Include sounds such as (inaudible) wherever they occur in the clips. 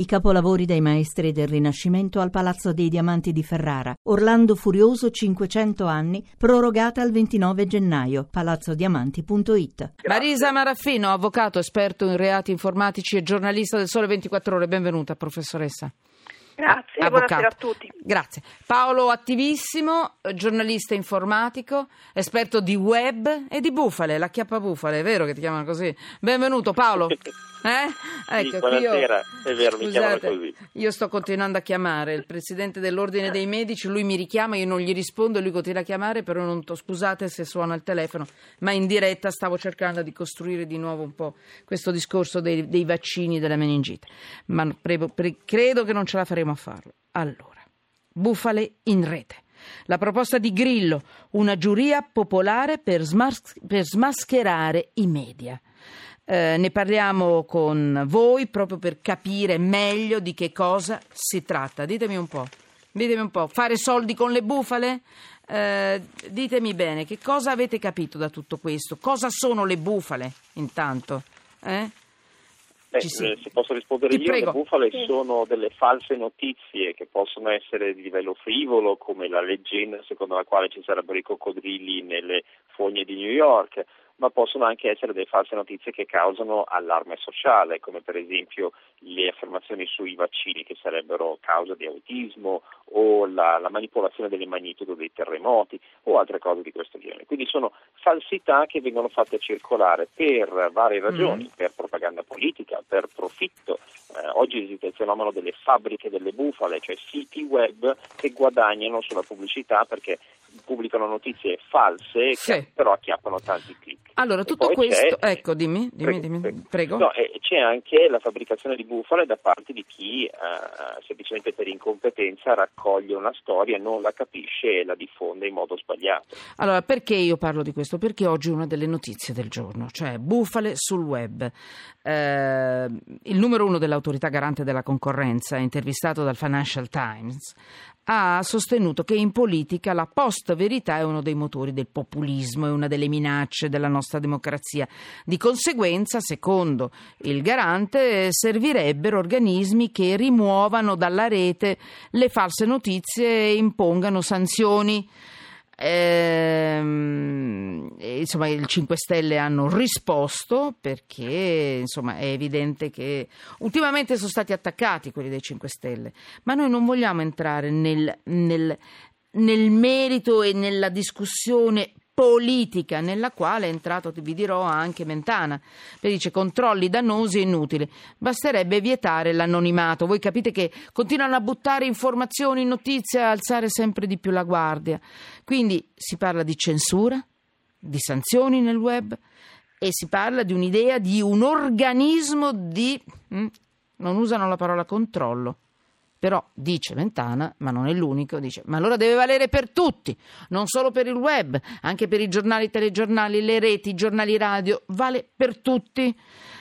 I capolavori dei maestri del Rinascimento al Palazzo dei Diamanti di Ferrara. Orlando Furioso 500 anni, prorogata al 29 gennaio. palazzodiamanti.it. Marisa Maraffino, avvocato, esperto in reati informatici e giornalista del Sole 24 Ore. Benvenuta, professoressa. Grazie, Avvocato. buonasera a tutti. Grazie. Paolo Attivissimo, giornalista informatico, esperto di web e di bufale, la chiappa bufale, è vero che ti chiamano così? Benvenuto Paolo. (laughs) Eh? Ecco, Sì, buonasera, è vero, mi chiamano scusate, così. Io sto continuando a chiamare il presidente dell'ordine dei medici, lui mi richiama, io non gli rispondo lui continua a chiamare, però non to- scusate se suona il telefono, ma in diretta stavo cercando di costruire di nuovo un po' questo discorso dei, dei vaccini della meningite, ma pre- pre- credo che non ce la faremo a farlo. Allora, bufale in rete. La proposta di Grillo, una giuria popolare per, smas- per smascherare i media. Eh, ne parliamo con voi proprio per capire meglio di che cosa si tratta. Ditemi un po'. Ditemi un po'. Fare soldi con le bufale? Eh, ditemi bene, che cosa avete capito da tutto questo? Cosa sono le bufale, intanto? Eh? Beh, si- eh, se posso rispondere Ti io, prego. le bufale sono delle false notizie che possono essere di livello frivolo, come la leggenda secondo la quale ci sarebbero i coccodrilli nelle fogne di New York, ma possono anche essere delle false notizie che causano allarme sociale, come per esempio le affermazioni sui vaccini che sarebbero causa di autismo o la, la manipolazione delle magnitudo dei terremoti o altre cose di questo genere. Quindi sono falsità che vengono fatte circolare per varie ragioni, Mm. per propaganda politica, per profitto. Eh, oggi esiste il fenomeno delle fabbriche delle bufale, cioè siti web che guadagnano sulla pubblicità perché pubblicano notizie false Sì. che però acchiappano tanti click. Allora, tutto questo... Ecco, dimmi, dimmi, dimmi. Prego. No, e c'è anche la fabbricazione di bufale da parte di chi eh, semplicemente per incompetenza raccoglie una storia, non la capisce e la diffonde in modo sbagliato. Allora, perché io parlo di questo? Perché oggi è una delle notizie del giorno, cioè bufale sul web. Eh, il numero uno dell'autorità garante della concorrenza, intervistato dal Financial Times, ha sostenuto che in politica la post-verità è uno dei motori del populismo, è una delle minacce della nostra democrazia. Di conseguenza, secondo il garante, servirebbero organismi che rimuovano dalla rete le false notizie e impongano sanzioni. Ehm, insomma, il 5 Stelle hanno risposto perché insomma, è evidente che ultimamente sono stati attaccati quelli dei 5 Stelle, ma noi non vogliamo entrare nel, nel- nel merito e nella discussione politica nella quale è entrato, vi dirò, anche Mentana. Perché dice controlli dannosi e inutili. Basterebbe vietare l'anonimato. Voi capite che continuano a buttare informazioni, notizie, a alzare sempre di più la guardia. Quindi si parla di censura, di sanzioni nel web e si parla di un'idea di un organismo di... mm, non usano la parola controllo. Però dice Mentana, ma non è l'unico, dice, ma allora deve valere per tutti, non solo per il web, anche per i giornali, i telegiornali, le reti, i giornali radio, vale per tutti.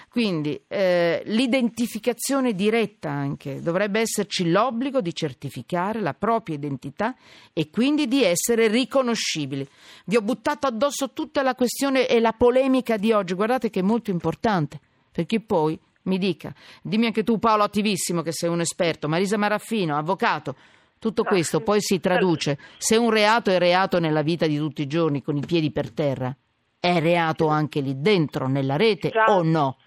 Quindi eh, l'identificazione diretta anche, dovrebbe esserci l'obbligo di certificare la propria identità e quindi di essere riconoscibili. Vi ho buttato addosso tutta la questione e la polemica di oggi, guardate che è molto importante, perché poi mi dica, dimmi anche tu Paolo Attivissimo che sei un esperto, Marisa Maraffino, avvocato, tutto questo poi si traduce, se un reato è reato nella vita di tutti i giorni con i piedi per terra, è reato anche lì dentro, nella rete Esatto. o no?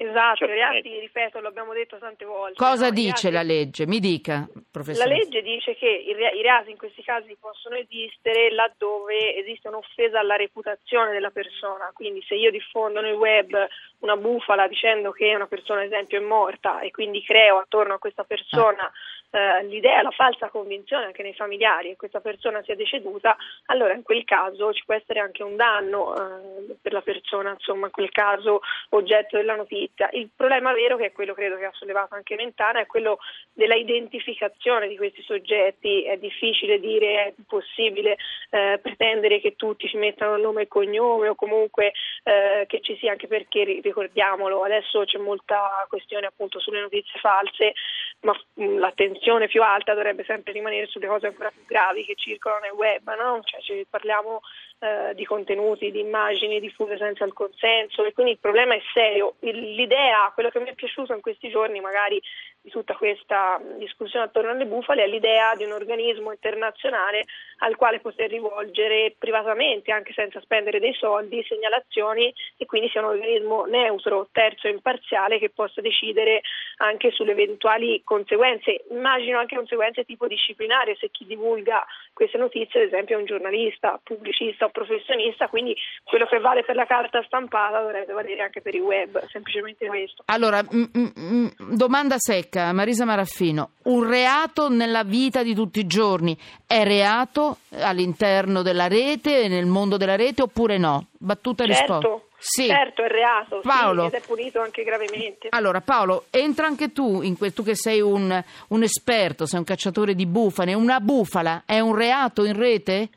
Esatto, i Certamente. reati, ripeto, lo abbiamo detto tante volte. Cosa no? Dice reati- la legge? Mi dica, professore. La legge dice che i reati in questi casi possono esistere laddove esiste un'offesa alla reputazione della persona, quindi se io diffondo nel web una bufala dicendo che una persona ad esempio è morta e quindi creo attorno a questa persona eh, l'idea, la falsa convinzione anche nei familiari che questa persona sia deceduta, allora in quel caso ci può essere anche un danno eh, per la persona, insomma in quel caso oggetto della notizia. Il problema vero, che è quello credo che ha sollevato anche Mentana, è quello della identificazione di questi soggetti. È difficile dire, è possibile eh, pretendere che tutti ci mettano nome e cognome o comunque eh, che ci sia anche perché ri- ricordiamolo, adesso c'è molta questione appunto sulle notizie false, ma mh, l'attenzione più alta dovrebbe sempre rimanere sulle cose ancora più gravi che circolano nel web, no? Cioè, ci parliamo eh, di contenuti, di immagini diffuse senza il consenso e quindi il problema è serio. L'idea, quello che mi è piaciuto in questi giorni magari di tutta questa discussione attorno alle bufale è l'idea di un organismo internazionale al quale poter rivolgere privatamente, anche senza spendere dei soldi, segnalazioni e quindi sia un organismo neutro, terzo e imparziale che possa decidere anche sulle eventuali conseguenze. Immagino anche conseguenze tipo disciplinare se chi divulga queste notizie, ad esempio, è un giornalista, pubblicista o professionista, quindi quello che vale per la carta stampata dovrebbe valere anche per il web, semplicemente questo. Allora, m- m- domanda secca, Marisa Maraffino, un reato nella vita di tutti i giorni è reato all'interno della rete, nel mondo della rete oppure no? Battuta certo. risposta. Sì. Certo, è reato, Paolo. sì, ed è punito anche gravemente. Allora Paolo, entra anche tu, in que- tu che sei un, un esperto, sei un cacciatore di bufale, una bufala è un reato in rete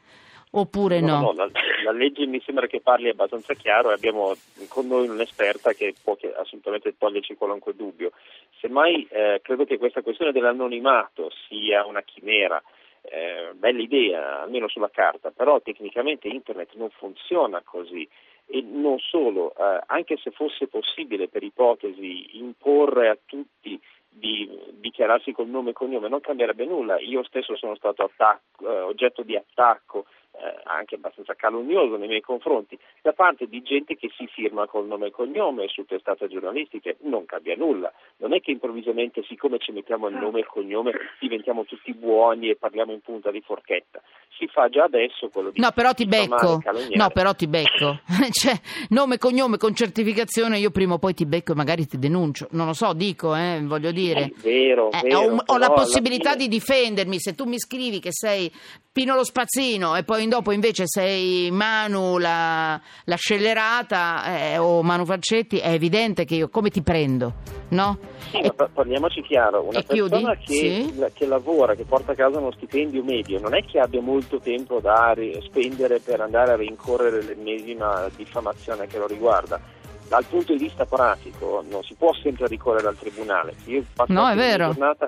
oppure no? no la, la, legge mi sembra che parli abbastanza chiaro e abbiamo con noi un'esperta che può che assolutamente toglierci qualunque dubbio. Semmai eh, credo che questa questione dell'anonimato sia una chimera. Eh, bella idea, almeno sulla carta, però tecnicamente internet non funziona così e non solo, eh, anche se fosse possibile per ipotesi imporre a tutti di dichiararsi col nome e cognome non cambierebbe nulla. Io stesso sono stato attacco, eh, oggetto di attacco eh, anche abbastanza calunnioso nei miei confronti, da parte di gente che si firma col nome e cognome su testate giornalistiche, non cambia nulla. Non è che improvvisamente, siccome ci mettiamo il nome e il cognome, diventiamo tutti buoni e parliamo in punta di forchetta. Si fa già adesso quello di No, però ti becco. No, però ti becco. (laughs) cioè, nome e cognome con certificazione, io prima o poi ti becco e magari ti denuncio. Non lo so, dico, eh, voglio dire. È vero, Eh, vero, ho, ho la possibilità fine- di difendermi. Se tu mi scrivi che sei Pino lo Spazzino e poi dopo invece sei Manu la, la scellerata eh, o Manu Falcetti, è evidente che io come ti prendo, no? Sì, E- ma pa- parliamoci chiaro, una persona che, Sì. la- che lavora, che porta a casa uno stipendio medio, non è che abbia molto tempo da ri- spendere per andare a rincorrere l'ennesima diffamazione che lo riguarda. Dal punto di vista pratico non si può sempre ricorrere al tribunale. Io passo No, è vero. giornata,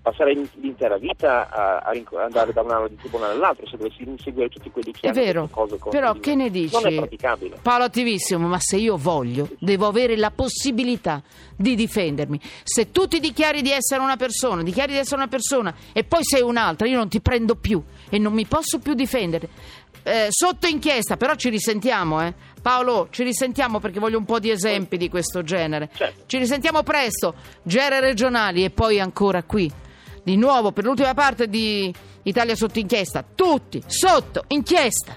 passerei l'intera vita a, a andare da un anno di tribunale all'altro se dovessi inseguire tutti quelli che È hanno vero, cose contro però che ne dici? Non è praticabile. Paolo attivissimo, ma se io voglio, devo avere la possibilità di difendermi. Se tu ti dichiari di essere una persona, dichiari di essere una persona e poi sei un'altra, io non ti prendo più e non mi posso più difendere. Eh, sotto inchiesta, però ci risentiamo, eh. Paolo, ci risentiamo perché voglio un po' di esempi di questo genere. Certo. Ci risentiamo presto, gere regionali e poi ancora qui. Di nuovo per l'ultima parte di Italia sotto inchiesta. Tutti sotto inchiesta.